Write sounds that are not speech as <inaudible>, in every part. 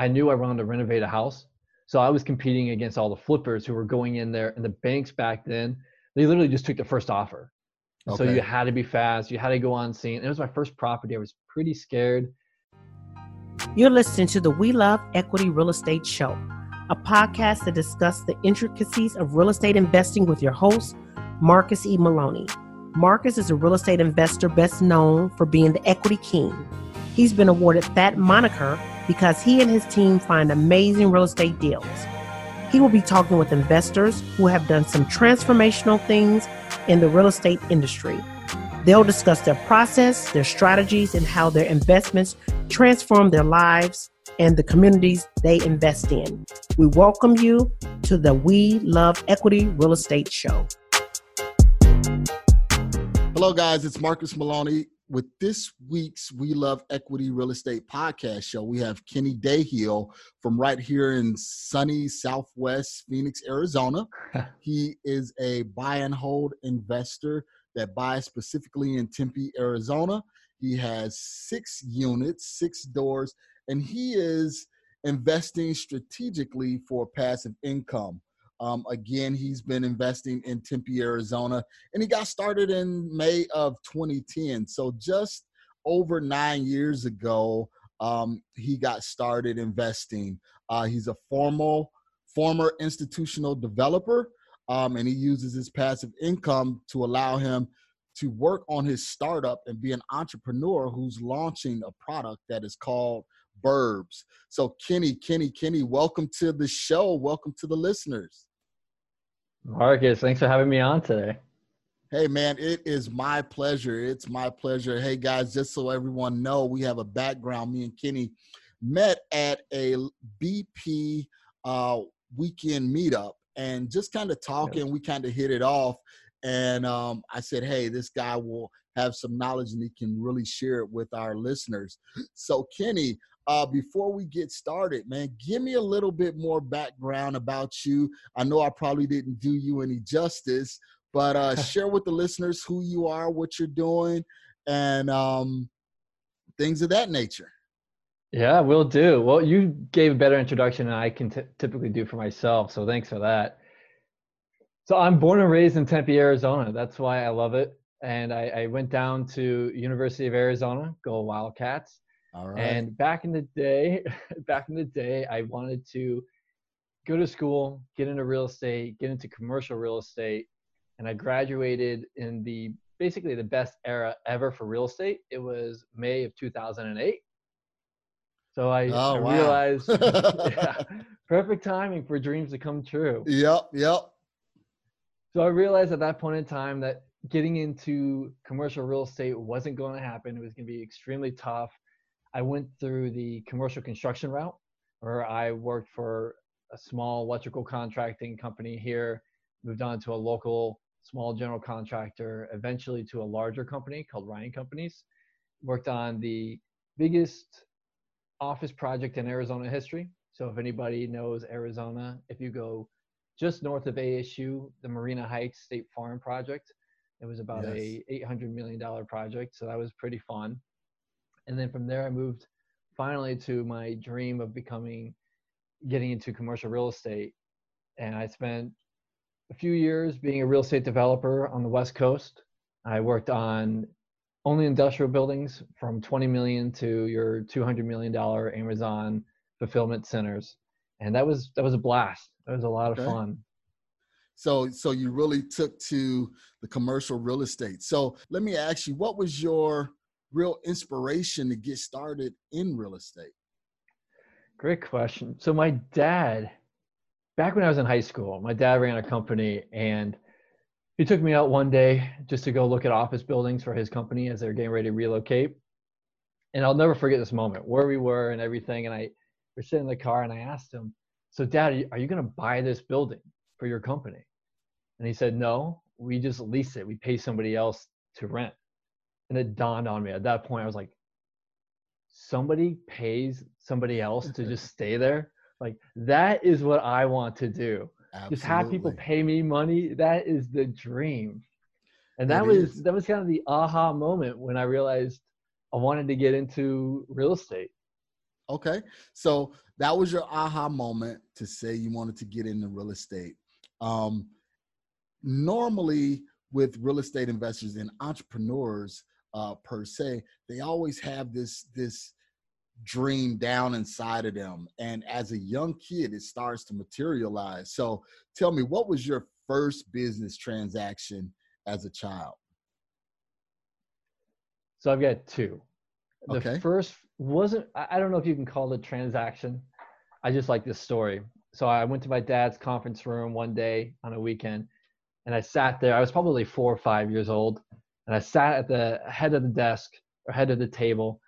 I knew I wanted to renovate a house. So I was competing against all the flippers who were going in there and the banks back then, they literally just took the first offer. Okay. So you had to be fast. You had to go on scene. It was my first property. I was pretty scared. You're listening to the We Love Equity Real Estate Show, a podcast that discusses the intricacies of real estate investing with your host, Marcus E. Maloney. Marcus is a real estate investor best known for being the equity king. He's been awarded that moniker because he and his team find amazing real estate deals. He will be talking with investors who have done some transformational things in the real estate industry. They'll discuss their process, their strategies, and how their investments transform their lives and the communities they invest in. We welcome you to the We Love Equity Real Estate Show. Hello, guys. It's Marcus Maloney with this week's We Love Equity Real Estate podcast show, we have Kenny Dayhill from right here in sunny Southwest Phoenix, Arizona. <laughs> he is a buy and hold investor that buys specifically in Tempe, Arizona. He has six units, six doors, and he is investing strategically for passive income. Um, again, he's been investing in Tempe, Arizona, and he got started in May of 2010. So just over nine years ago, um, he got started investing. Uh, he's a formal, former institutional developer, um, and he uses his passive income to allow him to work on his startup and be an entrepreneur who's launching a product that is called Burbs. So, Kenny, Kenny, Kenny, welcome to the show. Welcome to the listeners. Marcus, thanks for having me on today. Hey man, it is my pleasure. It's my pleasure. Hey guys, just so everyone know, we have a background. Me and Kenny met at a BP uh, weekend meetup and just kind of talking. We kind of hit it off, and um, I said, "Hey, this guy will have some knowledge and he can really share it with our listeners." So, Kenny, uh, before we get started, man, give me a little bit more background about you. I know I probably didn't do you any justice, but uh, <laughs> share with the listeners who you are, what you're doing, and um, things of that nature. Yeah, we'll do. Well, you gave a better introduction than I can t- typically do for myself, so thanks for that. So I'm born and raised in Tempe, Arizona. That's why I love it. And I, I went down to University of Arizona, go Wildcats all right. And back in the day, <laughs> back in the day, I wanted to go to school, get into real estate, get into commercial real estate, and I graduated in the basically the best era ever for real estate. It was May of 2008. So I, oh, I wow. realized, <laughs> yeah, perfect timing for dreams to come true. Yep, yep. So I realized at that point in time that getting into commercial real estate wasn't going to happen. It was going to be extremely tough. I went through the commercial construction route, where I worked for a small electrical contracting company here, moved on to a local small general contractor, eventually to a larger company called Ryan Companies. Worked on the biggest office project in Arizona history. So if anybody knows Arizona, if you go just north of ASU, the Marina Heights State Farm project, it was about yes. a $800 million project. So that was pretty fun and then from there i moved finally to my dream of becoming getting into commercial real estate and i spent a few years being a real estate developer on the west coast i worked on only industrial buildings from 20 million to your 200 million dollar amazon fulfillment centers and that was that was a blast that was a lot of okay. fun so so you really took to the commercial real estate so let me ask you what was your real inspiration to get started in real estate? Great question. So my dad, back when I was in high school, my dad ran a company and he took me out one day just to go look at office buildings for his company as they're getting ready to relocate. And I'll never forget this moment where we were and everything. And I were sitting in the car and I asked him, so dad, are you going to buy this building for your company? And he said, no, we just lease it. We pay somebody else to rent. And it dawned on me at that point, I was like, somebody pays somebody else to just <laughs> stay there. Like that is what I want to do. Absolutely. Just have people pay me money. That is the dream. And that it was is. that was kind of the aha moment when I realized I wanted to get into real estate. Okay. So that was your aha moment to say you wanted to get into real estate. Um, normally, with real estate investors and entrepreneurs uh, per se, they always have this this dream down inside of them, and as a young kid, it starts to materialize. So, tell me, what was your first business transaction as a child? So I've got two. The Okay. first wasn't I I don't know if you can call it a transaction. I just like this story. So I went to my dad's conference room one day on a weekend and I sat there. I was probably four or five years old. And I sat at the head of the desk or head of the table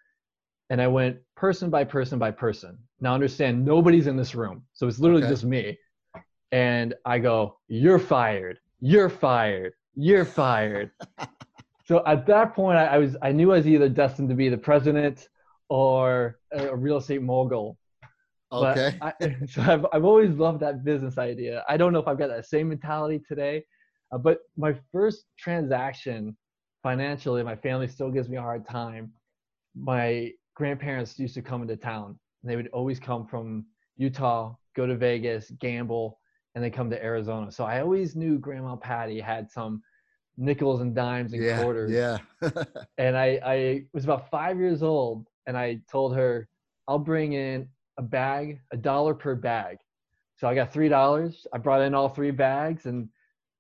and I went person by person by person. Now understand nobody's in this room. So it's literally Okay. just me. And I go, You're fired. You're fired. You're fired. <laughs> so at that point I, I was I knew I was either destined to be the president or a, a real estate mogul. But Okay. I, <laughs> so I've, I've always loved that business idea. I don't know if I've got that same mentality today, uh, but my first transaction financially, my family still gives me a hard time. My grandparents used to come into town. And they would always come from Utah, go to Vegas, gamble, and then come to Arizona. So I always knew Grandma Patty had some nickels and dimes and yeah. quarters Yeah. <laughs> and I, I was about five years old and I told her I'll bring in a bag, a dollar per bag. So I got three dollars. I brought in all three bags and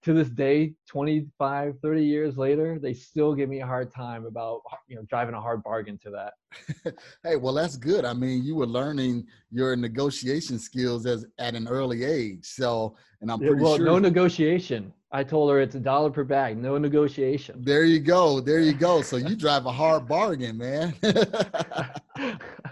to this day, 25, 30 years later, they still give me a hard time about you know driving a hard bargain to that. <laughs> hey, well, that's good. I mean, you were learning your negotiation skills as at an early age. So, and I'm Yeah, pretty well, sure. no negotiation. I told her it's a dollar per bag, no negotiation. there you go. There you go. So <laughs> you drive a hard bargain, man. <laughs>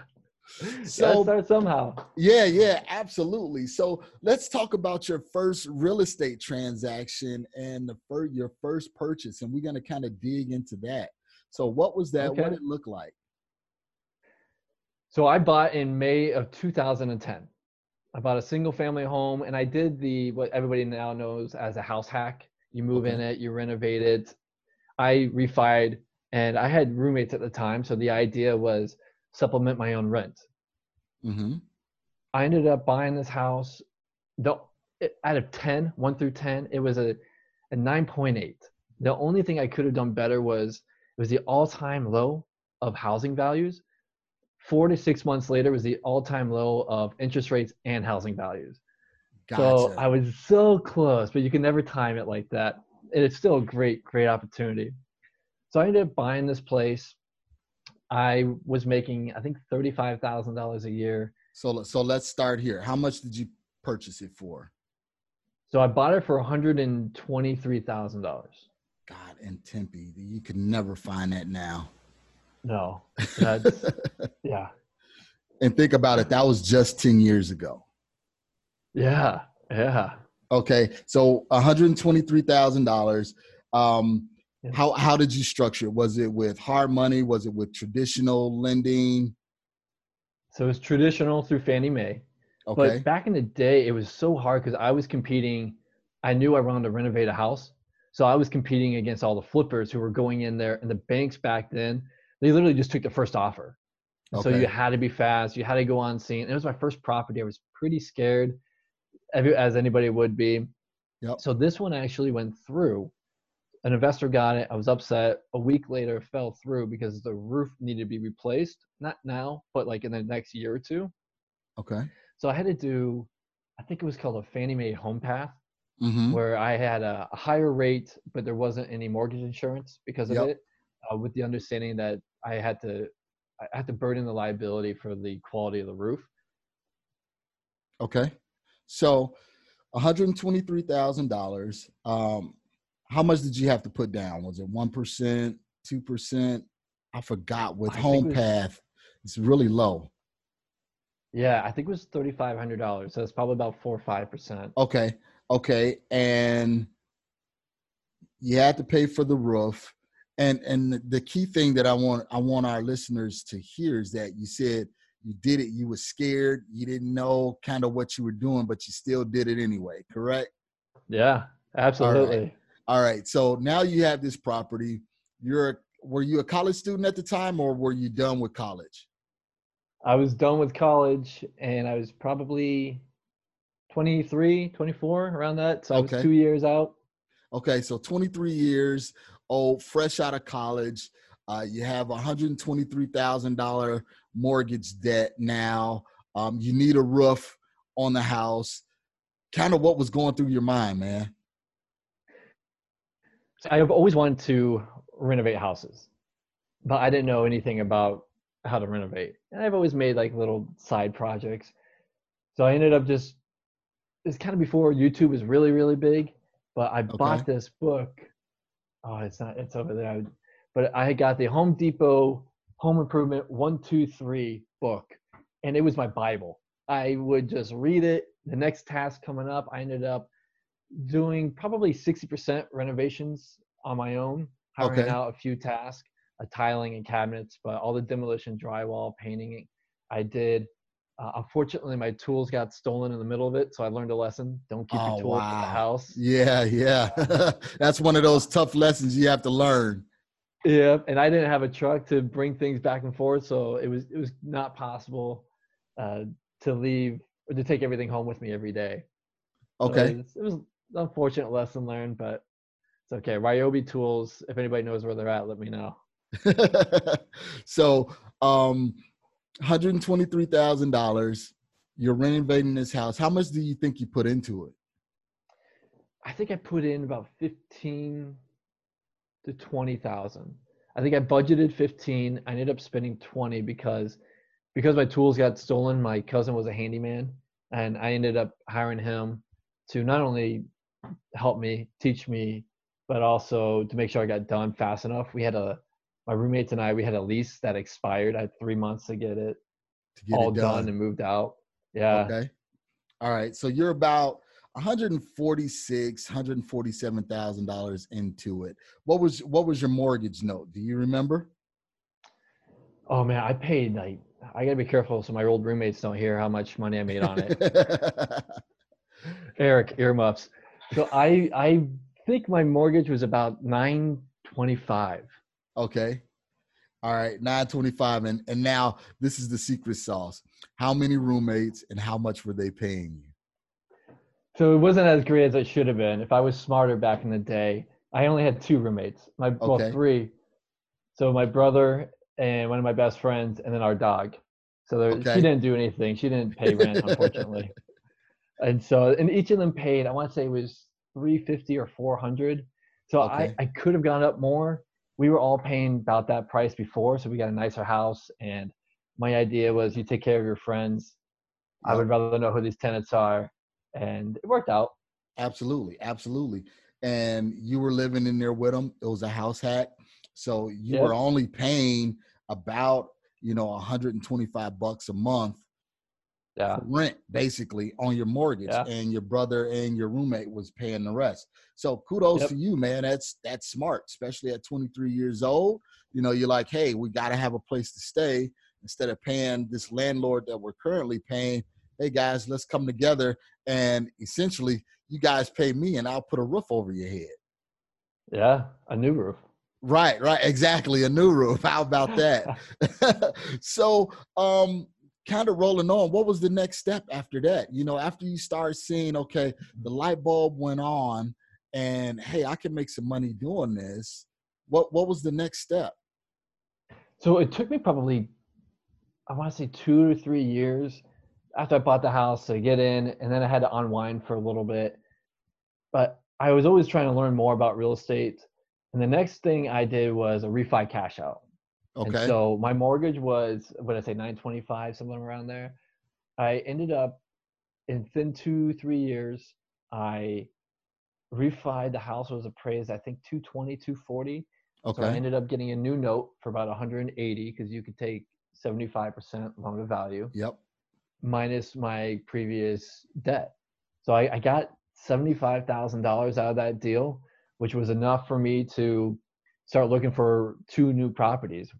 <laughs> so start somehow. yeah, yeah, absolutely. So let's talk about your first real estate transaction and the fir- your first purchase, and we're gonna kind of dig into that. So, what was that? What did it look like? So I bought in May of 2010. I bought a single family home and I did the what everybody now knows as a house hack. You move in it, you renovate it. I refied and I had roommates at the time, so the idea was supplement my own rent. Mm-hmm. I ended up buying this house. The out of 10, 1 through 10, it was a, a 9.8. The only thing I could have done better was it was the all-time low of housing values. Four to six months later was the all-time low of interest rates and housing values. Gotcha. So I was so close, but you can never time it like that. And it's still a great, great opportunity. So I ended up buying this place. I was making, I think, thirty-five thousand dollars a year. so, so let's start here. How much did you purchase it for? So I bought it for one hundred and twenty-three thousand dollars. God, in Tempe, you could never find that now. No, that's <laughs> yeah, and think about it, that was just 10 years ago. yeah, yeah. Okay, so $123,000. Um, Yeah. how how did you structure it? Was it with hard money? Was it with traditional lending? So it's traditional through Fannie Mae. Okay, But back in the day, it was so hard because I was competing. I knew I wanted to renovate a house. So I was competing against all the flippers who were going in there. And the banks back then, they literally just took the first offer. And So you had to be fast. You had to go on scene. It was my first property. I was pretty scared, as anybody would be. Yep. So this one actually went through. An investor got it. I was upset. A week later, it fell through because the roof needed to be replaced. Not now, but like in the next year or two. okay. So I had to do, I think it was called a Fannie Mae Home Path, hmm where I had a, a higher rate, but there wasn't any mortgage insurance because of Yep. it, uh, with the understanding that I had to, I had to burden the liability for the quality of the roof. Okay, so $123,000. Um, how much did you have to put down? Was it 1%, 2%? I forgot with I Home Path, it's really low. Yeah, I think it was thirty five hundred dollars. So it's probably about four or five percent. Okay. Okay. And you had to pay for the roof. And and the key thing that I want I want our listeners to hear is that you said you did it, you were scared, you didn't know kind of what you were doing, but you still did it anyway, correct? Yeah, absolutely. All right. So now you have this property. You're were you a college student at the time or were you done with college? I was done with college and I was probably 23, 24 around that. So I was two years out. Okay, so 23 years old, fresh out of college. Uh, you have a $123,000 mortgage debt now. Um, you need a roof on the house. Kind of what was going through your mind, man? I have always wanted to renovate houses, but I didn't know anything about how to renovate. And I've always made like little side projects. So I ended up just, it's kind of before YouTube was really, really big, but I bought this book. Oh, it's not, it's over there. But I got the Home Depot Home Improvement One, Two, Three book, and it was my Bible. I would just read it. The next task coming up, I ended up doing probably 60% renovations on my own, hiring Okay. out a few tasks, a tiling and cabinets, but all the demolition, drywall, painting, I did. Uh, unfortunately, my tools got stolen in the middle of it, so I learned a lesson: don't keep Oh, your tools in the house. Yeah, yeah. <laughs> That's one of those tough lessons you have to learn. Yeah, and I didn't have a truck to bring things back and forth, so it was it was not possible uh, to leave or to take everything home with me every day. So Okay. it was, it was unfortunate lesson learned, but it's okay. Ryobi Tools. If anybody knows where they're at, let me know. <laughs> so, um, $123,000. You're renovating this house. How much do you think you put into it? I think I put in about fifteen to twenty thousand. I think I budgeted fifteen. I ended up spending twenty because because my tools got stolen. My cousin was a handyman, and I ended up hiring him to not only help me, teach me, but also to make sure I got done fast enough. We had a my roommates and I we had a lease that expired. I had three months to get it To get all it done. done. and moved out. Yeah. Okay. All right. So you're about 146, 147,000 dollars into it. What was what was your mortgage note? Do you remember? Oh man, I paid like I gotta be careful so my old roommates don't hear how much money I made on it. <laughs> Eric earmuffs. So I I think my mortgage was about nine twenty five. okay. All right, 925 and and now this is the secret sauce. How many roommates and how much were they paying you? So it wasn't as great as it should have been. If I was smarter back in the day, I only had two roommates. My well Okay. three. So my brother and one of my best friends, and then our dog. So there, Okay. she didn't do anything. She didn't pay rent, <laughs> unfortunately. And so, and each of them paid. I want to say it was three fifty or four hundred. So Okay. I I could have gone up more. We were all paying about that price before, so we got a nicer house. And my idea was, you take care of your friends. I would rather know who these tenants are, and it worked out. Absolutely, absolutely. And you were living in there with them. It was a house hack, so you Yep. were only paying about you know 125 bucks a month Yeah. rent, basically on your mortgage, Yeah. and your brother and your roommate was paying the rest. So kudos Yep. to you, man. That's that's smart, especially at 23 years old. You know, you're like, hey, we got to have a place to stay instead of paying this landlord that we're currently paying. Hey guys, let's come together and essentially you guys pay me and I'll put a roof over your head. Yeah. A new roof. Right, right, exactly. A new roof. <laughs> How about that? <laughs> <laughs> so, um, kind of rolling on, what was the next step after that? You know, after you start seeing, okay, the mm-hmm. light bulb went on and hey, I can make some money doing this. What what was the next step? So it took me probably, I want to say two to three years after I bought the house to get in, and then I had to unwind for a little bit. But I was always trying to learn more about real estate. And the next thing I did was a refi cash out. And Okay. so my mortgage was, what I say, 925, something around there. I ended up in within two, three years, I refied the house was appraised, I think 220, 240. So I ended up getting a new note for about 180 because you could take 75% loan to value Yep. minus my previous debt. So I, I got $75,000 out of that deal, which was enough for me to start looking for two new properties.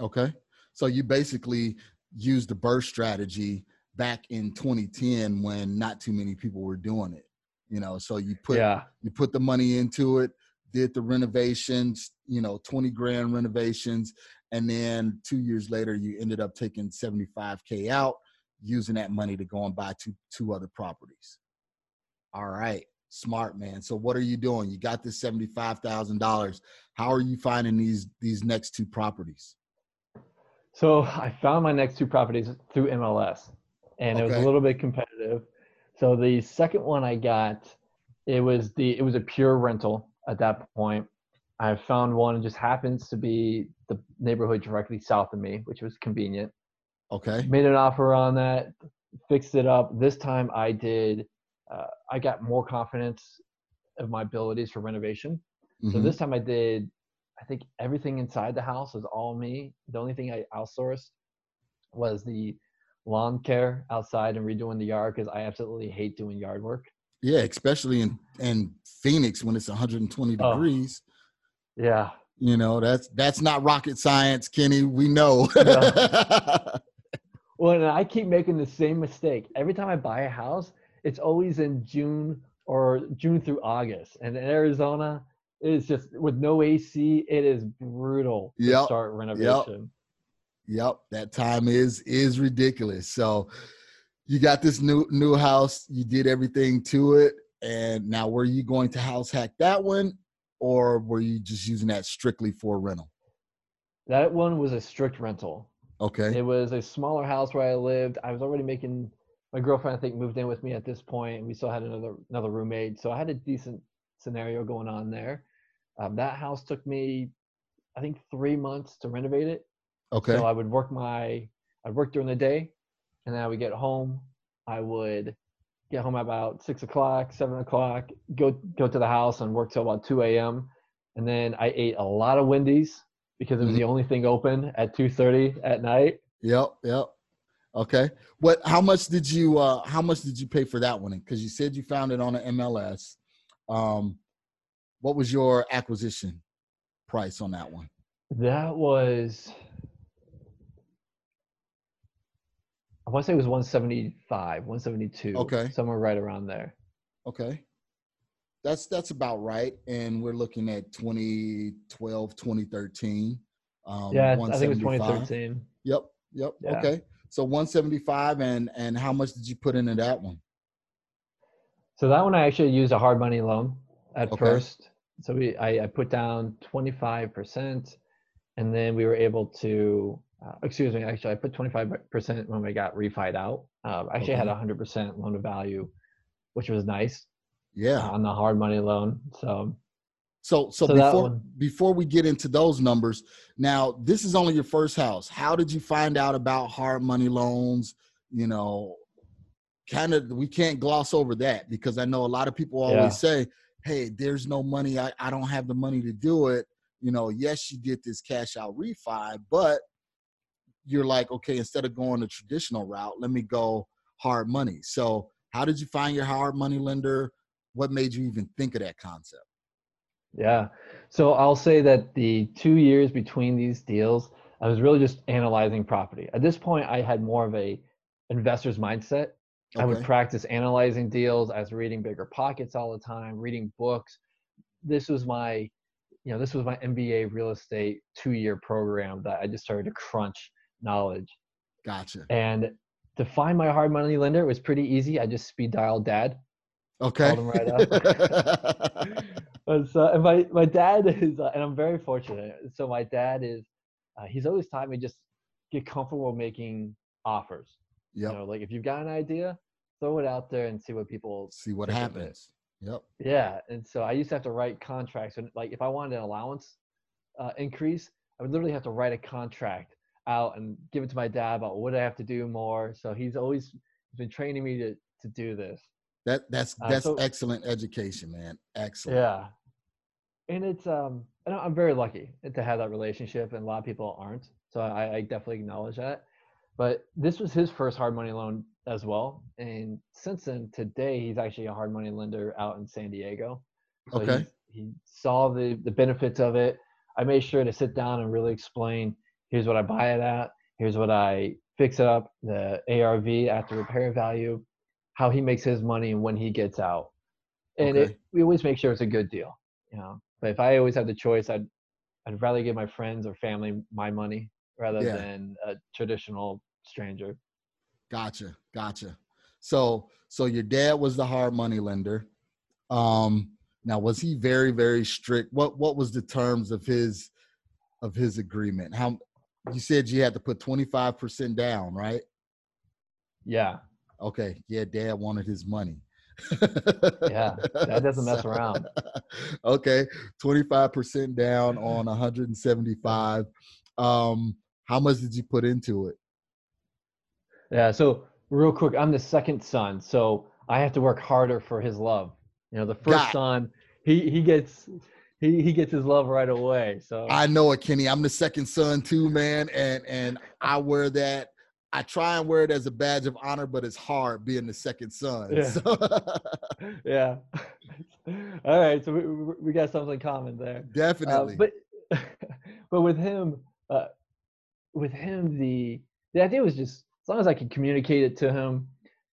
Okay. So you basically used the BRRRR strategy back in 2010 when not too many people were doing it. You know, so you put yeah. you put the money into it, did the renovations, you know, 20 grand renovations, and then two years later you ended up taking 75k out using that money to go and buy two two other properties all right smart man so what are you doing you got this $75000 how are you finding these these next two properties so i found my next two properties through mls and it was a little bit competitive. So the second one i got it was the it was a pure rental at that point. I found one it just happens to be the neighborhood directly south of me which was convenient. Okay. Made an offer on that fixed it up. This time i did uh, i got more confidence of my abilities for renovation. So Mhm. this time i did i think everything inside the house was all me. The only thing i outsourced was the lawn care outside and redoing the yard because i absolutely hate doing yard work. Yeah especially in in phoenix when it's 120 Oh. degrees. Yeah. You know that's that's not rocket science kenny. We know. <laughs> Well and i keep making the same mistake. Every time i buy a house it's always in june or june through august. And in arizona it's just with no ac it is brutal to Yep, start renovation Yep, that time is is ridiculous. So you got this new new house, you did everything to it, and now were you going to house hack that one, or were you just using that strictly for rental? that one was a strict rental Okay, It was a smaller house where I lived. I was already making my girlfriend, I think, moved in with me at this point, and we still had another another roommate. So I had a decent scenario going on there. Um, that house took me, I think, three months to renovate it. okay, So I would work my, I'd work during the day, and then I would get home. I would get home about six o'clock, seven o'clock, go go to the house and work till about two a.m. And then I ate a lot of Wendy's because it was Mhm. the only thing open at two thirty at night. yep, yep. Okay, what? How much did you? uh How much did you pay for that one? Because you said you found it on an MLS. Um, what was your acquisition price on that one? That was I want to say it was 175, 172. Okay. Somewhere right around there. Okay. That's that's about right. And we're looking at 2012, 2013. Um, yeah, I think it was 2013. Yep. Yep. Yeah. Okay. So 175 and and how much did you put into that one? So that one I actually used a hard money loan at Okay. first. So we I, I put down 25% and then we were able to uh, excuse me, actually I put 25% when we got refied out. Uh, I actually had 100% loan to value, which was nice Yeah. on the hard money loan. So So so, So before before we get into those numbers, now this is only your first house. How did you find out about hard money loans? You know, kind of we can't gloss over that because I know a lot of people always Yeah. say, "Hey, there's no money. I, I don't have the money to do it." You know, yes, you did this cash out refi, but you're like, okay, instead of going the traditional route, let me go hard money. So, how did you find your hard money lender? What made you even think of that concept? Yeah. So I'll say that the two years between these deals, I was really just analyzing property. At this point, I had more of a investor's mindset. I would practice analyzing deals. I was reading BiggerPockets all the time, reading books. This was my, you know, this was my MBA real estate two-year program that I just started to crunch knowledge. Gotcha. And to find my hard money lender it was pretty easy. I just speed dialed dad. Okay. Him right up. <laughs> And so, and my my dad is, uh, and I'm very fortunate. So my dad is, uh, he's always taught me just get comfortable making offers. Yep. You know, like if you've got an idea, throw it out there and see what people. See what think of it. happens. Yep. Yeah, and so I used to have to write contracts, and like if I wanted an allowance uh, increase, I would literally have to write a contract out and give it to my dad about what I have to do more. So he's always been training me to to do this. That that's Uh, that's so- excellent education, man. Excellent. Yeah. And it's um and I'm very lucky to have that relationship and a lot of people aren't. So I, I definitely acknowledge that. But this was his first hard money loan as well. And since then today he's actually a hard money lender out in San Diego. So Okay. He saw the the benefits of it. I made sure to sit down and really explain here's what I buy it at, here's what I fix it up, the ARV after repair value, how he makes his money and when he gets out. And Okay. it, we always make sure it's a good deal, you know. But if I always had the choice, I'd I'd rather give my friends or family my money rather Yeah. than a traditional stranger. Gotcha, gotcha. So, so your dad was the hard money lender. Um, now, was he very, very strict? What What was the terms of his of his agreement? How you said you had to put twenty five percent down, right? Yeah, Okay, yeah, dad wanted his money. Yeah, that doesn't mess <laughs> around. Okay, 25% down on 175. Um, how much did you put into it? yeah. So real quick, I'm the second son, so I have to work harder for his love. You know, the first Got- son, he he gets he he gets his love right away. So I know it, Kenny. I'm the second son too, man, and and I wear that. I try and wear it as a badge of honor, but it's hard being the second son. Yeah. So, <laughs> yeah. <laughs> All right, so we, we got something common there. Uh, definitely. but <laughs> but with him, uh, with him, the the idea was just as long as I could communicate it to him,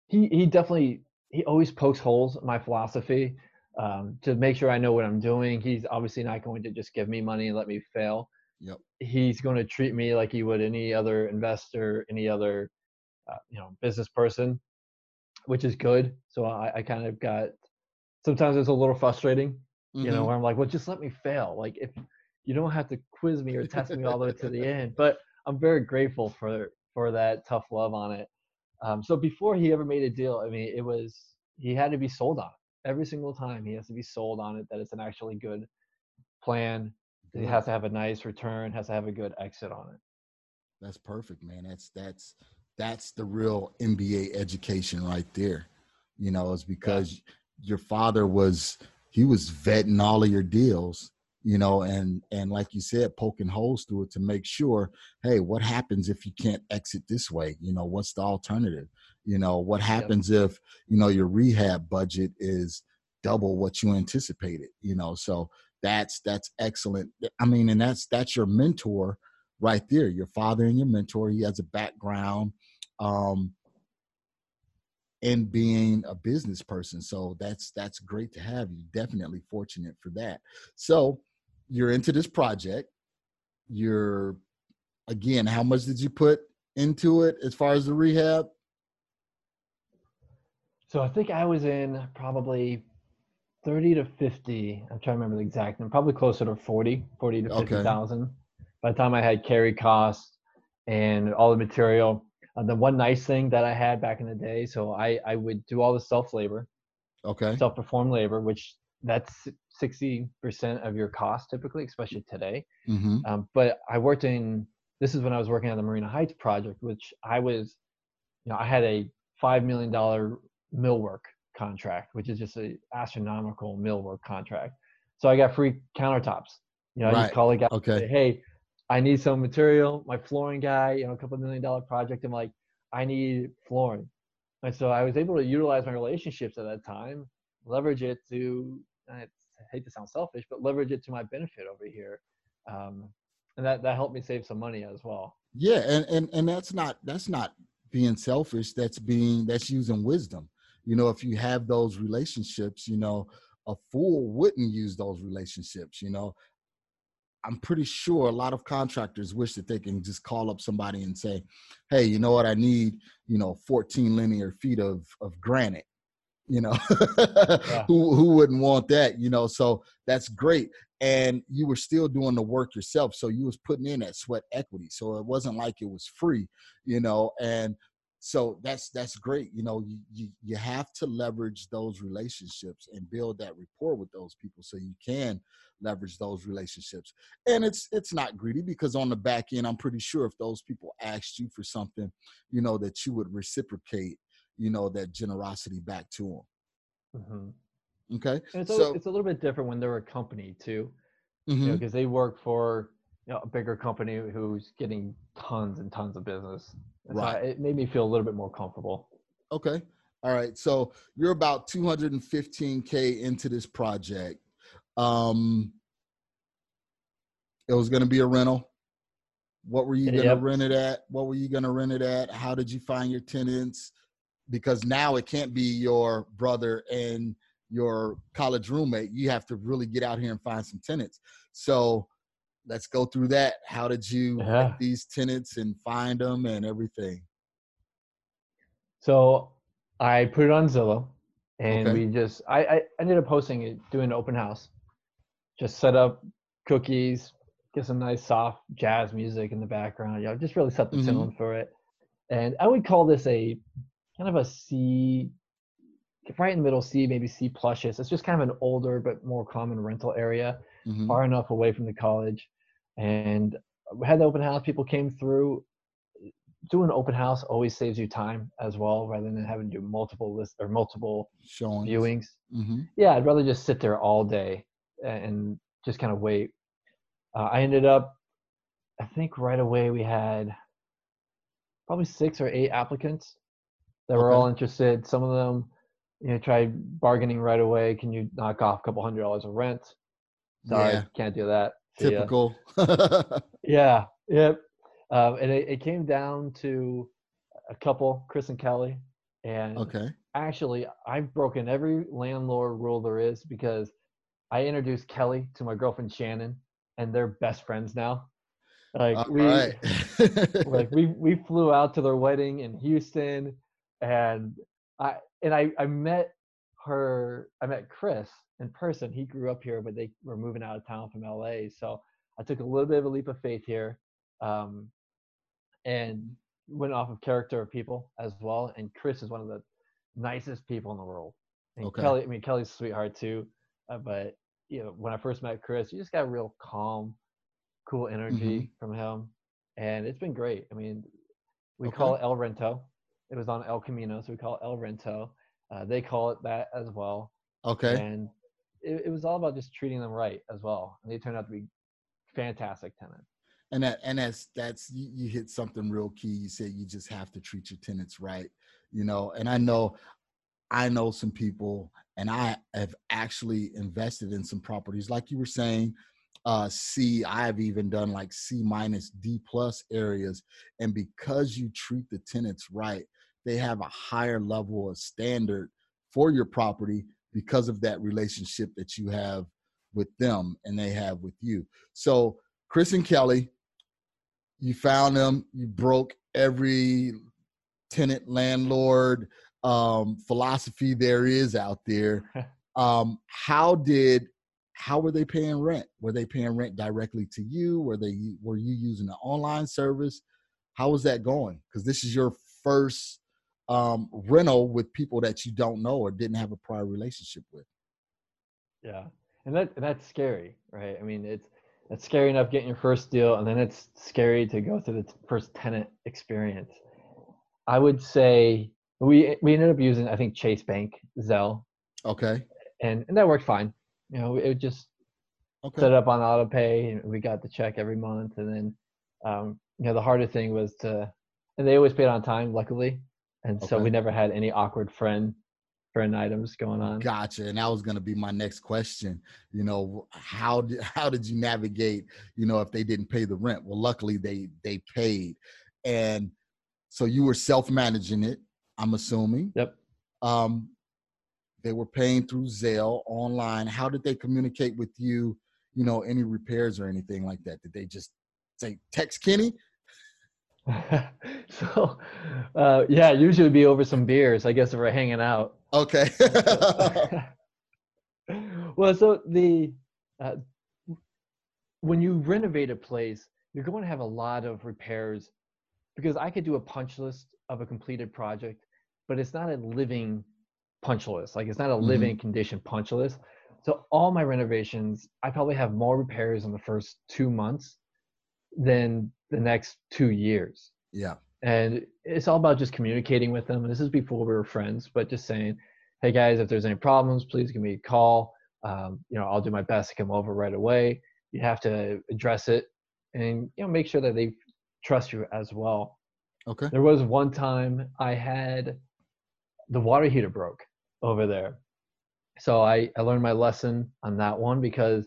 he he definitely he always pokes holes in my philosophy um, to make sure I know what I'm doing. He's obviously not going to just give me money and let me fail. Yep. He's going to treat me like he would any other investor, any other uh, you know business person, which is good. So I, I kind of got sometimes it's a little frustrating you know, Mhm. where I'm like, well, just let me fail. Like if you don't have to quiz me or test me all the way to the <laughs> end. But I'm very grateful for for that tough love on it. Um, so before he ever made a deal, I mean, it was he had to be sold on it every single time. He has to be sold on it that it's an actually good plan. He has to have a nice return. Has to have a good exit on it. That's perfect, man. That's that's that's the real MBA education right there. You know, it's because your father was he was vetting all of your deals, you know, and and like you said, poking holes through it to make sure, hey, what happens if you can't exit this way? You know, what's the alternative? You know, what happens if, you know, your rehab budget is double what you anticipated, you know. So that's that's excellent. I mean, and that's that's your mentor right there your father and your mentor he has a background um in being a business person so that's that's great to have you definitely fortunate for that so you're into this project you're again how much did you put into it as far as the rehab So I think I was in probably 30 to 50. I'm trying to remember the exact number. Probably closer to 40, 40 to Okay. 50,000. By the time I had carry costs and all the material. Uh, the one nice thing that I had back in the day, so I, I would do all the self labor, okay self performed labor, which that's 60% of your cost typically, especially today. hmm Um, but I worked in this is when I was working on the Marina Heights project, which I was, you know, I had a five million dollar millwork contract, which is just an astronomical millwork contract. So I got free countertops. You know, I Right. just call a guy, Okay. say, hey, I need some material. My flooring guy, you know, a couple million dollar project. I'm like, I need flooring, and so I was able to utilize my relationships at that time, leverage it to. Hate to sound selfish, but leverage it to my benefit over here. Um, and that that helped me save some money as well. Yeah, and and and that's not that's not being selfish. That's being that's using wisdom. You know, if you have those relationships, you know, a fool wouldn't use those relationships. You know, I'm pretty sure a lot of contractors wish that they can just call up somebody and say, "Hey, you know what? I need you know 14 linear feet of of granite." You know, <laughs> who who wouldn't want that? You know, so that's great. And you were still doing the work yourself so you was putting in that sweat equity. So it wasn't like it was free you know? And so that's that's great you know? You, you you have to leverage those relationships and build that rapport with those people so you can leverage those relationships. And it's it's not greedy because on the back end i'm pretty sure if those people asked you for something you know that you would reciprocate you know that generosity back to them Mhm. okay And it's, a, So- it's a little bit different when they're a company too, you Mhm. know, because they work for you know, a bigger company who's getting tons and tons of business. And so Right. it made me feel a little bit more comfortable. Okay. All right. So you're about 215k into this project. Um it was going to be a rental. What were you going to Yep. rent it at? What were you going to rent it at? How did you find your tenants? Because now it can't be your brother and your college roommate. You have to really get out here and find some tenants. So, let's go through that. How did you Yeah. get these tenants and find them and everything? So I put it on Zillow, and Okay. we just I, I ended up hosting it, doing an open house. Just set up cookies, get some nice soft jazz music in the background. You know, just really set the Mhm. tone for it. And I would call this a kind of a C, right in the middle C, maybe C plushes. It's just kind of an older but more common rental area Mhm. far enough away from the college. And we had the open house. People came through. Doing an open house always saves you time as well, rather than having to do multiple lists or multiple Showing. viewings. hmm Yeah, I'd rather just sit there all day and just kind of wait. Uh, I ended up, I think right away we had probably six or eight applicants that were Okay. all interested. Some of them, you know, tried bargaining right away. Can you knock off a couple hundred dollars of rent? Sorry, Yeah. can't do that. See. Typical. <laughs> Yeah, yep. Um, and it, it came down to a couple, Chris and Kelly. And okay. actually, I've broken every landlord rule there is because I introduced Kelly to my girlfriend Shannon, and they're best friends now. Like All we, right. <laughs> like we we flew out to their wedding in Houston, and I and I I met her. I met Chris in person. He grew up here, but they were moving out of town from LA. So I took a little bit of a leap of faith here, um, and went off of character of people as well. And Chris is one of the nicest people in the world. And Okay. Kelly, I mean Kelly's a sweetheart too, uh, but you know when I first met Chris, you just got real calm, cool energy from him, and it's been great. I mean, we call it El Rento. It was on El Camino, so we call it El Rento. Uh, they call it that as well, okay. and it, it was all about just treating them right as well. And they turned out to be fantastic tenants. and that and that's that's you, you hit something real key you said you just have to treat your tenants right you know and i know i know some people and i have actually invested in some properties like you were saying uh c i've even done like c minus d plus areas and because you treat the tenants right they have a higher level of standard for your property because of that relationship that you have with them and they have with you. So chris and kelly you found them you broke every tenant landlord um, philosophy there is out there. <laughs> Um, how did how were they paying rent? Were they paying rent directly to you? Were they were you using an online service? How was that going? Because this is your first um, rental with people that you don't know or didn't have a prior relationship with Yeah, and that and that's scary, right? I mean, it's it's scary enough getting your first deal, and then it's scary to go through the t- first tenant experience. I would say we we ended up using I think Chase Bank Zelle, okay and and that worked fine. You know, it just okay set up on auto pay, and we got the check every month, and then um, you know the harder thing was to, and they always paid on time, luckily, and so we never had any awkward friend friend items going on. Gotcha. And that was going to be my next question. You know, how did <laughs> how did you navigate? You know, if they didn't pay the rent? Well, luckily they they paid, and so you were self managing it. I'm assuming. Yep. Um, they were paying through Zelle online. How did they communicate with you? You know, any repairs or anything like that? Did they just say text Kenny? <laughs> so uh, yeah usually be over some beers i guess if we're hanging out. Okay. <laughs> well so the uh, when you renovate a place you're going to have a lot of repairs because i could do a punch list of a completed project but it's not a living punch list. Like it's not a living condition punch list. So all my renovations i probably have more repairs in the first two months than the next two years. Yeah. and it's all about just communicating with them. And this is before we were friends but just saying hey guys if there's any problems please give me a call. Um, you know i'll do my best to come over right away. You have to address it and you know make sure that they trust you as well. Okay. there was one time i had the water heater broke over there. So i, I learned my lesson on that one because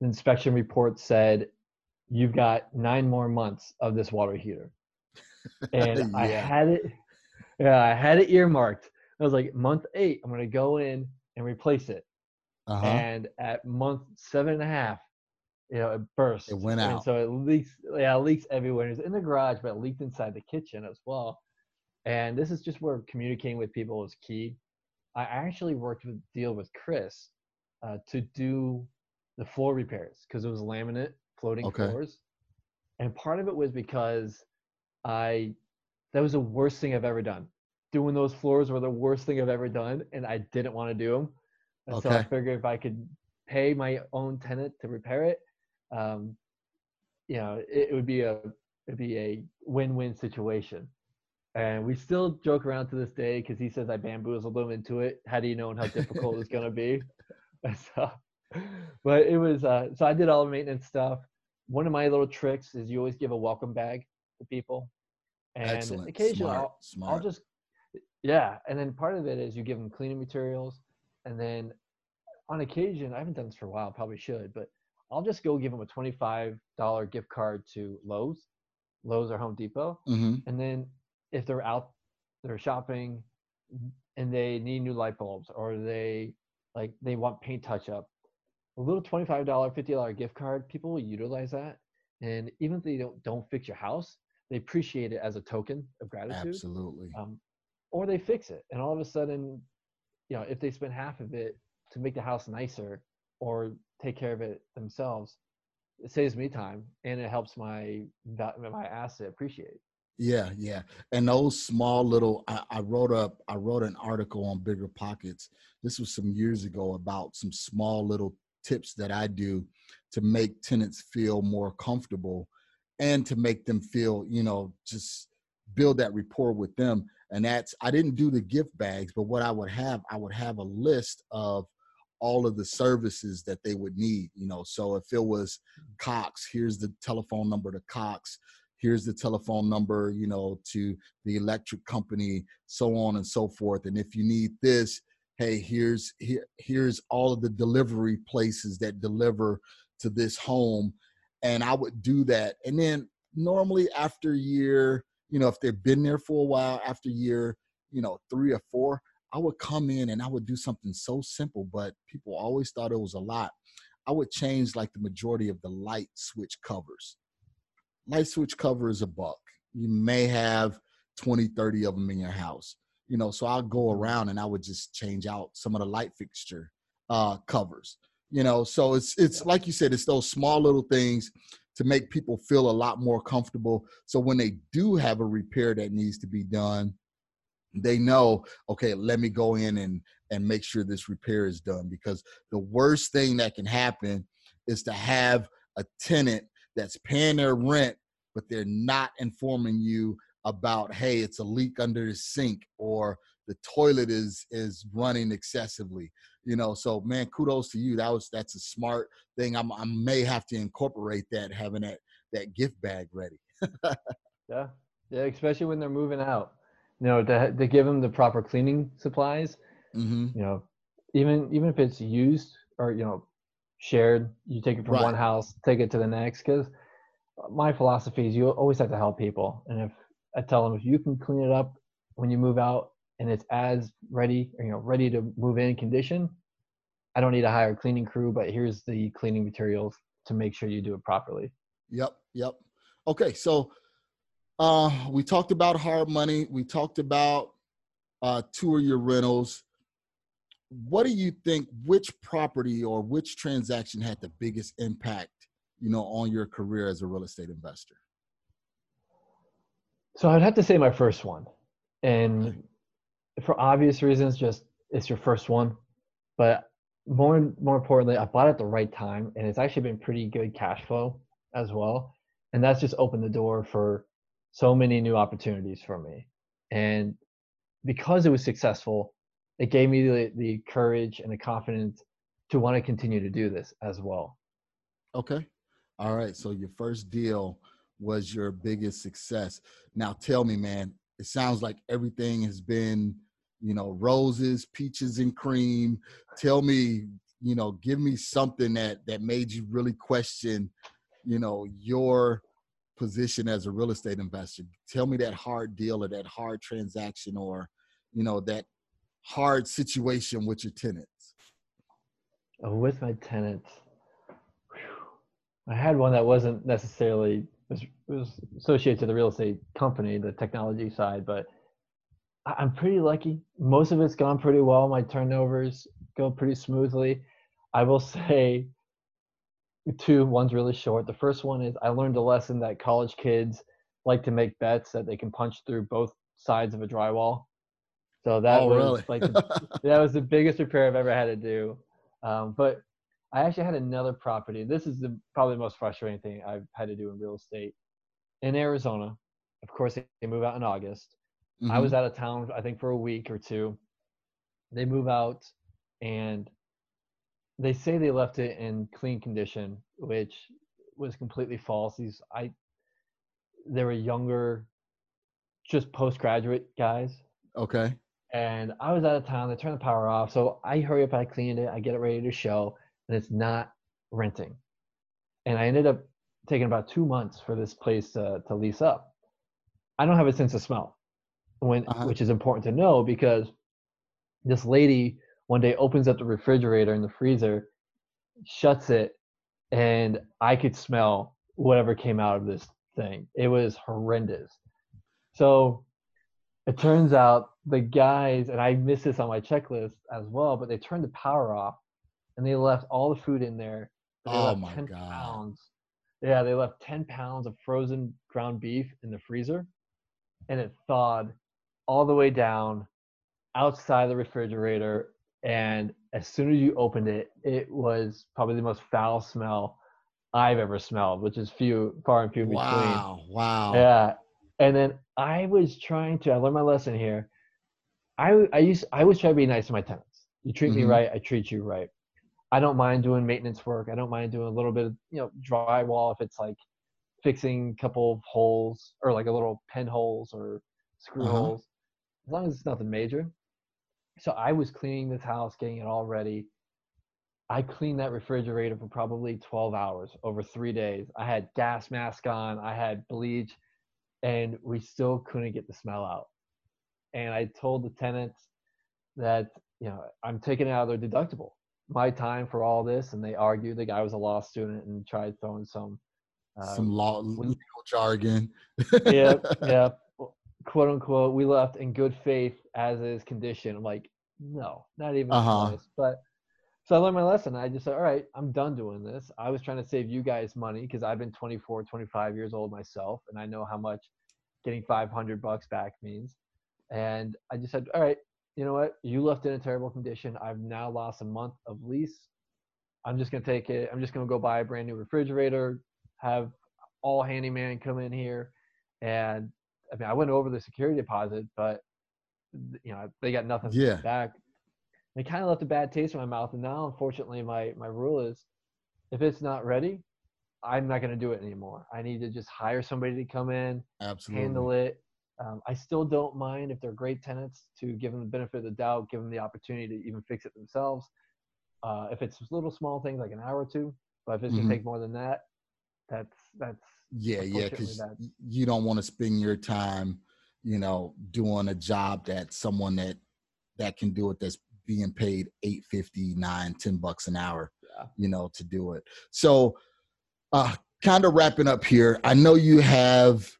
the inspection report said you've got nine more months of this water heater <laughs> and I had it. Yeah, I had it earmarked. I was like, month eight, I'm gonna go in and replace it. Uh huh. And at month seven and a half, you know, it burst. It went out. And so it leaks, yeah, it leaks everywhere. It's in the garage, but it leaked inside the kitchen as well. And this is just where communicating with people is key. I actually worked with deal with Chris uh, to do the floor repairs because it was laminate floating Okay. floors, and part of it was because I that was the worst thing I've ever done. Doing those floors were the worst thing I've ever done, and I didn't want to do them. And so I figured if I could pay my own tenant to repair it, um, you know, it, it would be a it'd be a win-win situation. And we still joke around to this day because he says I bamboozled him into it. How do you know how difficult it's gonna be? <laughs> So, but it was uh, so I did all the maintenance stuff. One of my little tricks is you always give a welcome bag to people, and Excellent. occasionally Smart. I'll, Smart. I'll just yeah, and then part of it is you give them cleaning materials, and then on occasion I haven't done this for a while, probably should, but I'll just go give them a twenty-five dollar gift card to Lowe's, Lowe's or Home Depot, hmm and then if they're out, they're shopping, and they need new light bulbs or they like they want paint touch up, a little twenty-five dollar, fifty dollar gift card, people will utilize that, and even if they don't don't fix your house, they appreciate it as a token of gratitude Absolutely. um, or they fix it and all of a sudden you know if they spend half of it to make the house nicer or take care of it themselves it saves me time and it helps my my asset appreciate Yeah, yeah. And those small little I, I wrote up I wrote an article on BiggerPockets. This was some years ago about some small little tips that I do to make tenants feel more comfortable and to make them feel, you know, just build that rapport with them. And that's I didn't do the gift bags, but what I would have, I would have a list of all of the services that they would need, you know. So if it was Cox, here's the telephone number to Cox here's the telephone number you know to the electric company so on and so forth and if you need this hey here's here here's all of the delivery places that deliver to this home and i would do that and then normally after a year you know if they've been there for a while after year you know three or four i would come in and i would do something so simple but people always thought it was a lot i would change like the majority of the light switch covers light switch cover is a buck. You may have 20, 30 of them in your house. You know, so I'll go around and I would just change out some of the light fixture uh covers. You know, so it's it's like you said, it's those small little things to make people feel a lot more comfortable. So when they do have a repair that needs to be done, they know, okay, let me go in and and make sure this repair is done because the worst thing that can happen is to have a tenant that's paying their rent, but they're not informing you about, hey, it's a leak under the sink or the toilet is is running excessively. You know, so man, kudos to you. That was that's a smart thing. I'm, I may have to incorporate that, having that that gift bag ready. yeah yeah especially when they're moving out you know to, to give them the proper cleaning supplies hmm you know even even if it's used or you know shared you take it from one house take it to the next because my philosophy is you always have to help people and if i tell them if you can clean it up when you move out and it's as ready you know ready to move in condition i don't need to hire a cleaning crew but here's the cleaning materials to make sure you do it properly Yep, yep. Okay, so uh we talked about hard money. We talked about uh two your rentals. What do you think which property or which transaction had the biggest impact, you know, on your career as a real estate investor? So I'd have to say my first one, and for obvious reasons, just it's your first one. But more more importantly, I bought it at the right time, and it's actually been pretty good cash flow as well. And that's just opened the door for so many new opportunities for me. And because it was successful, it gave me the, the courage and the confidence to want to continue to do this as well. Okay. All right. So your first deal was your biggest success. Now tell me, man, it sounds like everything has been, you know, roses, peaches, and cream. Tell me, you know, give me something that that made you really question, you know, your position as a real estate investor. Tell me that hard deal or that hard transaction or, you know, that hard situation with your tenants. Uh, with my tenants. I had one that wasn't necessarily was, was associated to the real estate company, the technology side, but I'm pretty lucky. Most of it's gone pretty well. My turnovers go pretty smoothly. I will <laughs> say two. One's really short. The first one is I learned a lesson that college kids like to make bets that they can punch through both sides of a drywall. So that Oh, was really? like <laughs> the, that was the biggest repair I've ever had to do. Um, but I actually had another property. This is the probably the most frustrating thing I've had to do in real estate in Arizona. Of course, they move out in August. I Mhm. was out of town, I think, for a week or two. They move out, and they say they left it in clean condition, which was completely false. These I, they were younger, just postgraduate guys, okay. and I was out of town. They turned the power off, so I hurry up. I cleaned it. I get it ready to show, and it's not renting. And I ended up taking about two months for this place to, to lease up. I don't have a sense of smell, when Uh-huh. which is important to know because this lady one day opens up the refrigerator and the freezer, shuts it, and I could smell whatever came out of this thing. It was horrendous. So it turns out the guys, and I missed this on my checklist as well, but they turned the power off and they left all the food in there. They Oh my 10 God. Pounds. Yeah, they left 10 pounds of frozen ground beef in the freezer and it thawed all the way down outside the refrigerator. And as soon as you opened it, it was probably the most foul smell I've ever smelled, which is few, far and few between. Wow. Wow. Yeah. And then I was trying to, I learned my lesson here. I, I used, I always try to be nice to my tenants. You treat me Mhm. right, I treat you right. I don't mind doing maintenance work. I don't mind doing a little bit of, you know, drywall if it's like fixing a couple of holes or like a little pin holes or screw Uh-huh. holes, as long as it's nothing major. So I was cleaning this house, getting it all ready. I cleaned that refrigerator for probably 12 hours over three days. I had gas mask on, I had bleach, and we still couldn't get the smell out. And I told the tenants that, you know, I'm taking it out of their deductible, my time for all this. And they argued the guy was a law student and tried throwing some, uh, Some law legal jargon. yeah, <laughs> yeah, quote unquote, we left in good faith as is condition. I'm like, no, not even Uh-huh. close. But so I learned my lesson. I just said, all right, I'm done doing this. I was trying to save you guys money because I've been 24, 25 years old myself, and I know how much getting 500 bucks back means. And I just said, all right, you know what? You left in a terrible condition. I've now lost a month of lease. I'm just gonna take it. I'm just gonna go buy a brand new refrigerator, have all handyman come in here, and I mean, I went over the security deposit, but you know, they got nothing Yeah. back. It kind of left a bad taste in my mouth. And now, unfortunately, my my rule is, if it's not ready, I'm not gonna do it anymore. I need to just hire somebody to come in, Absolutely. handle it. Um, I still don't mind if they're great tenants to give them the benefit of the doubt, give them the opportunity to even fix it themselves. Uh, if it's little small things like an hour or two, but if it's Mhm. gonna take more than that, that's that's Yeah, yeah, because you don't want to spend your time, you know, doing a job that someone that that can do it that's being paid eight fifty, nine, ten bucks an hour, Yeah. you know, to do it. So, uh, kind of wrapping up here. I know you have,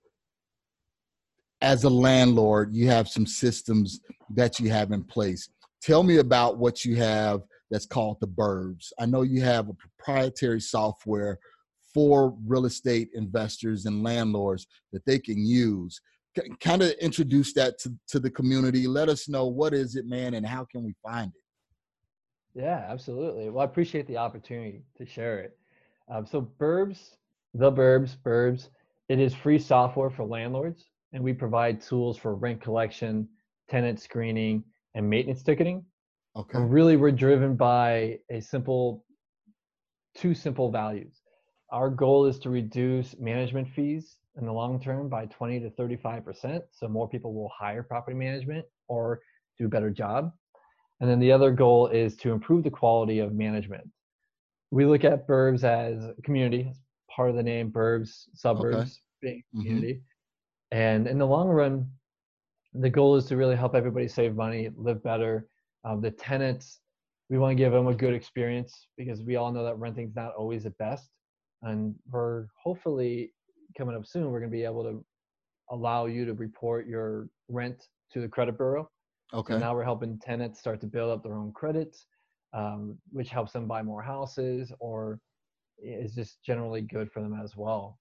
as a landlord, you have some systems that you have in place. Tell me about what you have that's called the Burbz. I know you have a proprietary software for real estate investors and landlords that they can use. kind of introduce that to, to the community. Let us know what is it, man, and how can we find it? Yeah, absolutely. Well, I appreciate the opportunity to share it. Um, so, Burbz, the Burbz, Burbz, it is free software for landlords, and we provide tools for rent collection, tenant screening, and maintenance ticketing. Okay. And really, we're driven by a simple, two simple values. Our goal is to reduce management fees in the long term by 20 to 35%. So more people will hire property management or do a better job. And then the other goal is to improve the quality of management. We look at Burbz as a community, as part of the name Burbz, suburbs, being a Mhm. And in the long run, the goal is to really help everybody save money, live better. Um, the tenants, we want to give them a good experience because we all know that renting's not always the best. and we're hopefully coming up soon. We're going to be able to allow you to report your rent to the credit bureau. Okay. So now we're helping tenants start to build up their own credits, um, which helps them buy more houses or is just generally good for them as well.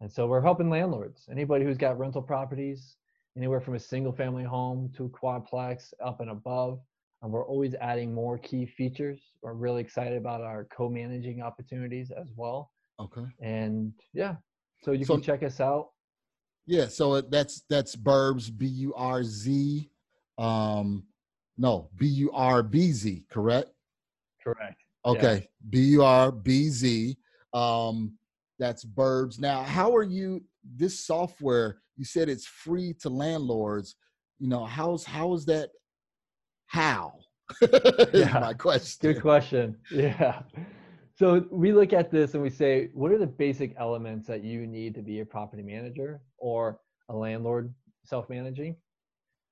And so we're helping landlords, anybody who's got rental properties, anywhere from a single family home to a quadplex up and above. And we're always adding more key features. We're really excited about our co-managing opportunities as well. Okay. And yeah, so you So- can check us out. Yeah, so that's that's Burbz B U R Z um no, B U R B Z, correct? Correct. Yeah. Okay. B U R B Z. Um that's Burbz. Now, how are you this software, you said it's free to landlords. You know, how's how is that how? <laughs> Yeah. my question. Good question. Yeah. So we look at this and we say, what are the basic elements that you need to be a property manager or a landlord self managing?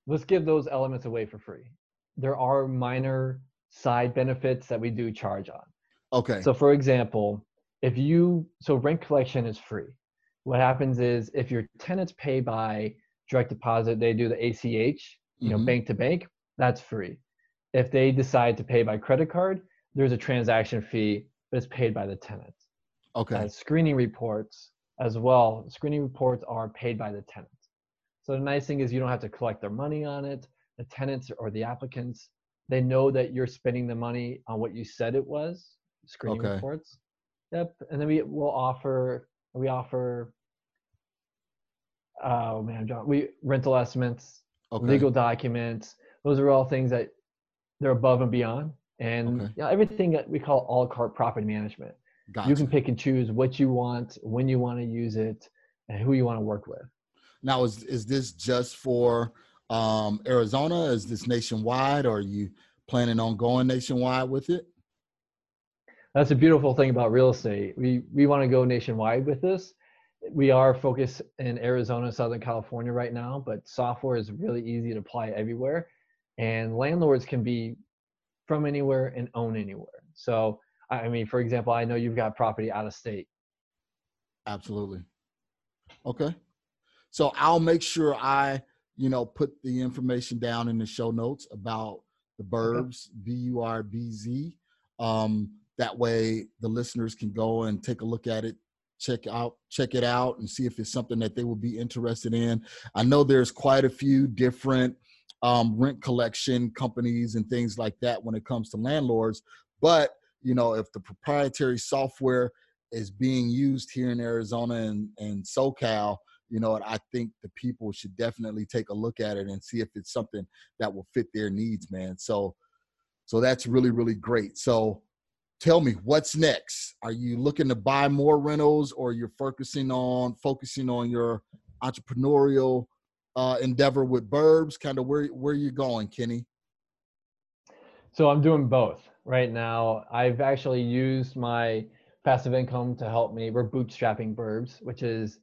Let's give those elements away for free. There are minor side benefits that we do charge on. Okay. So, for example, if you, so rent collection is free. What happens is if your tenants pay by direct deposit, they do the ACH, you know, Mhm. bank to bank, that's free. If they decide to pay by credit card, there's a transaction fee, but it's paid by the tenant okay. Uh, screening reports as well. Screening reports are paid by the tenant So the nice thing is you don't have to collect their money on it. The tenants or the applicants, they know that you're spending the money on what you said it was. Screening Okay. reports. Yep. And then we will offer we offer oh man, John, we rental estimates, okay. legal documents. Those are all things that they're above and beyond. And Okay. you know, everything that we call all cart property management Gotcha. you can pick and choose what you want, when you want to use it, and who you want to work with. Now, is is this just for um, Arizona? Is this nationwide, or are you planning on going nationwide with it? That's a beautiful thing about real estate. We we want to go nationwide with this. We are focused in Arizona, Southern California right now, but software is really easy to apply everywhere, and landlords can be from anywhere and own anywhere. So, I mean, for example, I know you've got property out of state. Absolutely. Okay. So I'll make sure I, you know, put the information down in the show notes about the Burbz, B U R B Z. Um, that way the listeners can go and take a look at it, check out, check it out, and see if it's something that they will be interested in. I know there's quite a few different um, rent collection companies and things like that when it comes to landlords, but you know, if the proprietary software is being used here in Arizona and, and SoCal, you know, I think the people should definitely take a look at it and see if it's something that will fit their needs, man. So, so that's really, really great. So tell me what's next. Are you looking to buy more rentals or you're focusing on focusing on your entrepreneurial uh, endeavor with Burbz? Kind of where, where you going, Kenny? So I'm doing both right now. I've actually used my passive income to help me. We're bootstrapping Burbz, which is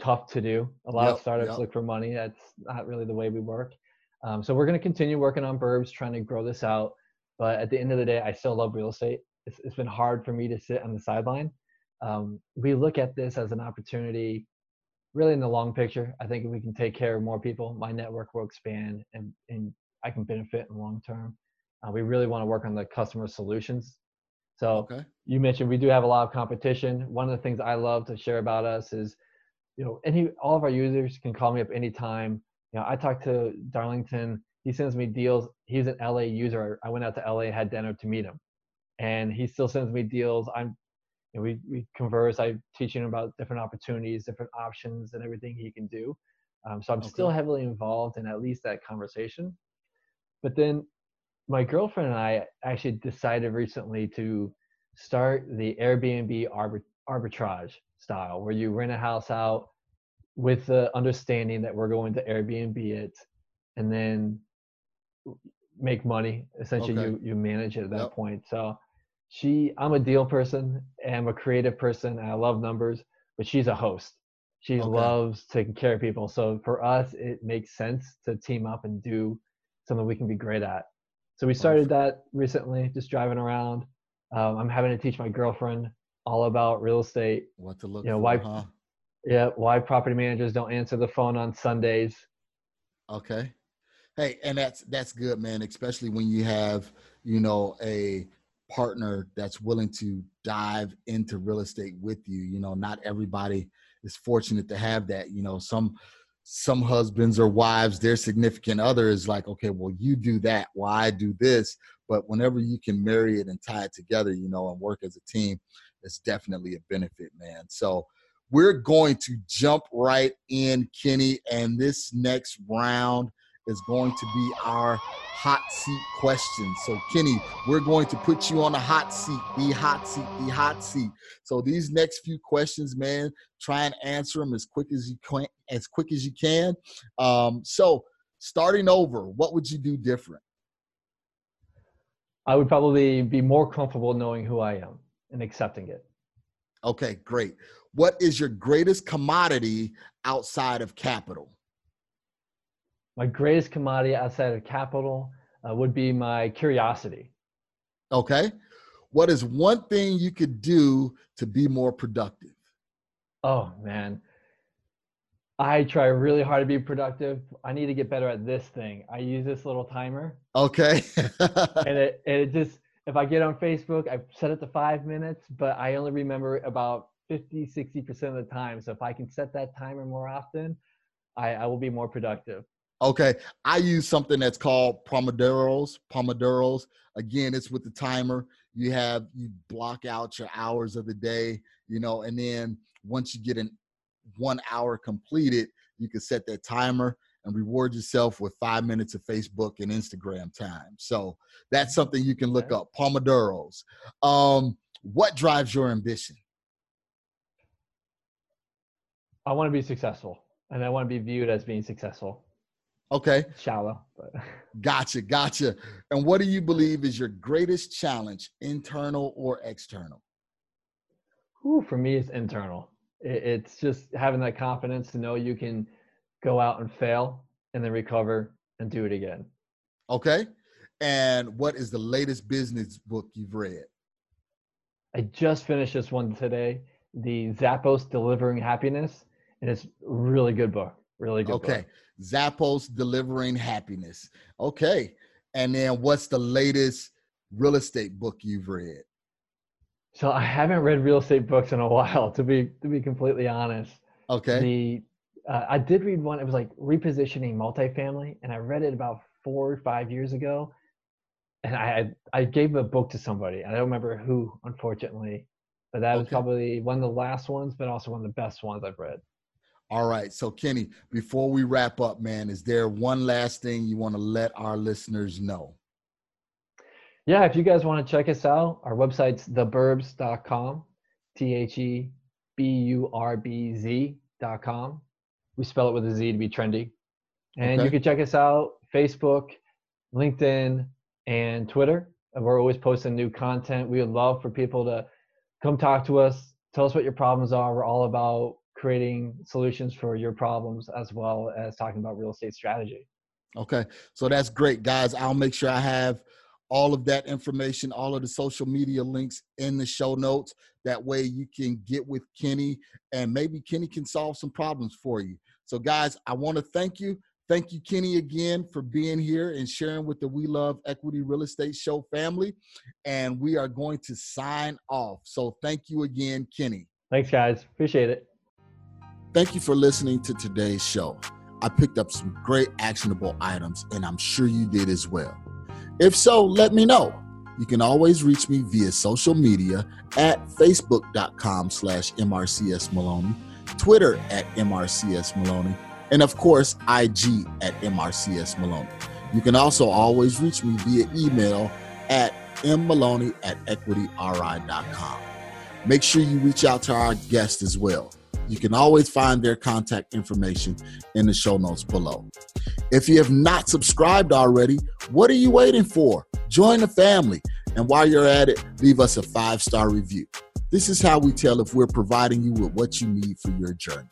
tough to do. A lot Yep, of startups yep. look for money. That's not really the way we work. Um, so we're going to continue working on Burbz, trying to grow this out. But at the end of the day, I still love real estate. It's, it's been hard for me to sit on the sideline. Um, we look at this as an opportunity, really in the long picture. I think if we can take care of more people, my network will expand and, and I can benefit in the long term. Uh, we really want to work on the customer solutions. So Okay. you mentioned we do have a lot of competition. One of the things I love to share about us is, you know, any all of our users can call me up anytime. You know, I talked to Darlington. He sends me deals. He's an LA user. I went out to LA, had dinner to meet him, and he still sends me deals. I'm, know, we we converse. I teach him about different opportunities, different options, and everything he can do. Um, so I'm still heavily involved in at least that conversation. But then my girlfriend and I actually decided recently to start the Airbnb arbit- arbitrage style, where you rent a house out with the understanding that we're going to Airbnb it, and then make money. Essentially, Okay. you you manage it at that Yep. point. So she, I'm a deal person, and I'm a creative person, and I love numbers. But she's a host. She Okay. loves taking care of people. So for us, it makes sense to team up and do something we can be great at. So we started that recently, just driving around. Um, I'm having to teach my girlfriend all about real estate. What to look You know, for, why- huh? Yeah, why property managers don't answer the phone on Sundays. Okay. Hey, and that's that's good, man. Especially when you have you know a partner that's willing to dive into real estate with you. You know, not everybody is fortunate to have that. You know, some some husbands or wives, their significant other is like, okay, well, you do that, while I do this. But whenever you can marry it and tie it together, you know, and work as a team, it's definitely a benefit, man. So we're going to jump right in, Kenny, and this next round is going to be our hot seat question. So, Kenny, we're going to put you on the hot seat, the hot seat, the hot seat. So, these next few questions, man, try and answer them as quick as you can. As quick as you can. Um, so, starting over, what would you do different? I would probably be more comfortable knowing who I am and accepting it. Okay, great. What is your greatest commodity outside of capital? My greatest commodity outside of capital uh, would be my curiosity. Okay. What is one thing you could do to be more productive? Oh man, I try really hard to be productive. I need to get better at this thing. I use this little timer, Okay. <laughs> and it it just if I get on Facebook, I set it to five minutes, but I only remember about 50, 60 percent of the time. So if I can set that timer more often, I, I will be more productive. Okay, I use something that's called Pomodoros. Pomodoros. Again, it's with the timer. You have you block out your hours of the day, you know, and then once you get an one hour completed, you can set that timer and reward yourself with five minutes of Facebook and Instagram time. So that's something you can look up. Pomodoros. Um, what drives your ambition? I want to be successful, and I want to be viewed as being successful. Okay, Shallow, but <laughs> gotcha, gotcha. And what do you believe is your greatest challenge, internal or external? Whew, for me, it's internal. It, it's just having that confidence to know you can go out and fail and then recover and do it again. Okay. And what is the latest business book you've read? I just finished this one today, the Zappos Delivering Happiness, and it's a really good book. Really good Okay. book. Zappos Delivering Happiness. Okay. And then what's the latest real estate book you've read? So I haven't read real estate books in a <laughs> while, to be to be completely honest. Okay. The uh, I did read one. It was like repositioning multifamily, and I read it about four or five years ago. And I I gave a book to somebody. I don't remember who, unfortunately, but that was probably one of the last ones, but also one of the best ones I've read. All right. So, Kenny, before we wrap up, man, is there one last thing you want to let our listeners know? Yeah, if you guys want to check us out, our website's theburbz.com, T H E B U R B Z.com. We spell it with a Z to be trendy. And Okay. you can check us out Facebook, LinkedIn, and Twitter. And We're always posting new content. We would love for people to come talk to us, tell us what your problems are. We're all about creating solutions for your problems as well as talking about real estate strategy. Okay. So that's great, guys. I'll make sure I have all of that information, all of the social media links in the show notes. That way you can get with Kenny and maybe Kenny can solve some problems for you. So, guys, I want to thank you. Thank you, Kenny, again for being here and sharing with the We Love Equity Real Estate Show family. And we are going to sign off. So, thank you again, Kenny. Thanks, guys. Appreciate it. Thank you for listening to today's show. I picked up some great actionable items, and I'm sure you did as well. If so, let me know. You can always reach me via social media at facebook.com slash MRCS Maloney, Twitter at MRCS Maloney, and of course, IG at MRCS Maloney. You can also always reach me via email at mmaloney at equityri.com. Make sure you reach out to our guest as well. You can always find their contact information in the show notes below. If you have not subscribed already, what are you waiting for? Join the family. And while you're at it, leave us a five star review. This is how we tell if we're providing you with what you need for your journey.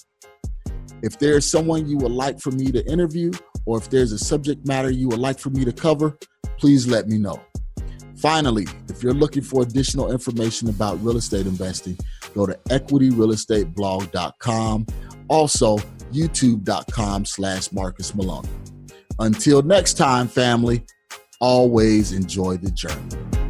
If there's someone you would like for me to interview, or if there's a subject matter you would like for me to cover, please let me know. Finally, if you're looking for additional information about real estate investing, go to equityrealestateblog.com. Also, youtube.com slash Marcus Maloney. Until next time, family, always enjoy the journey.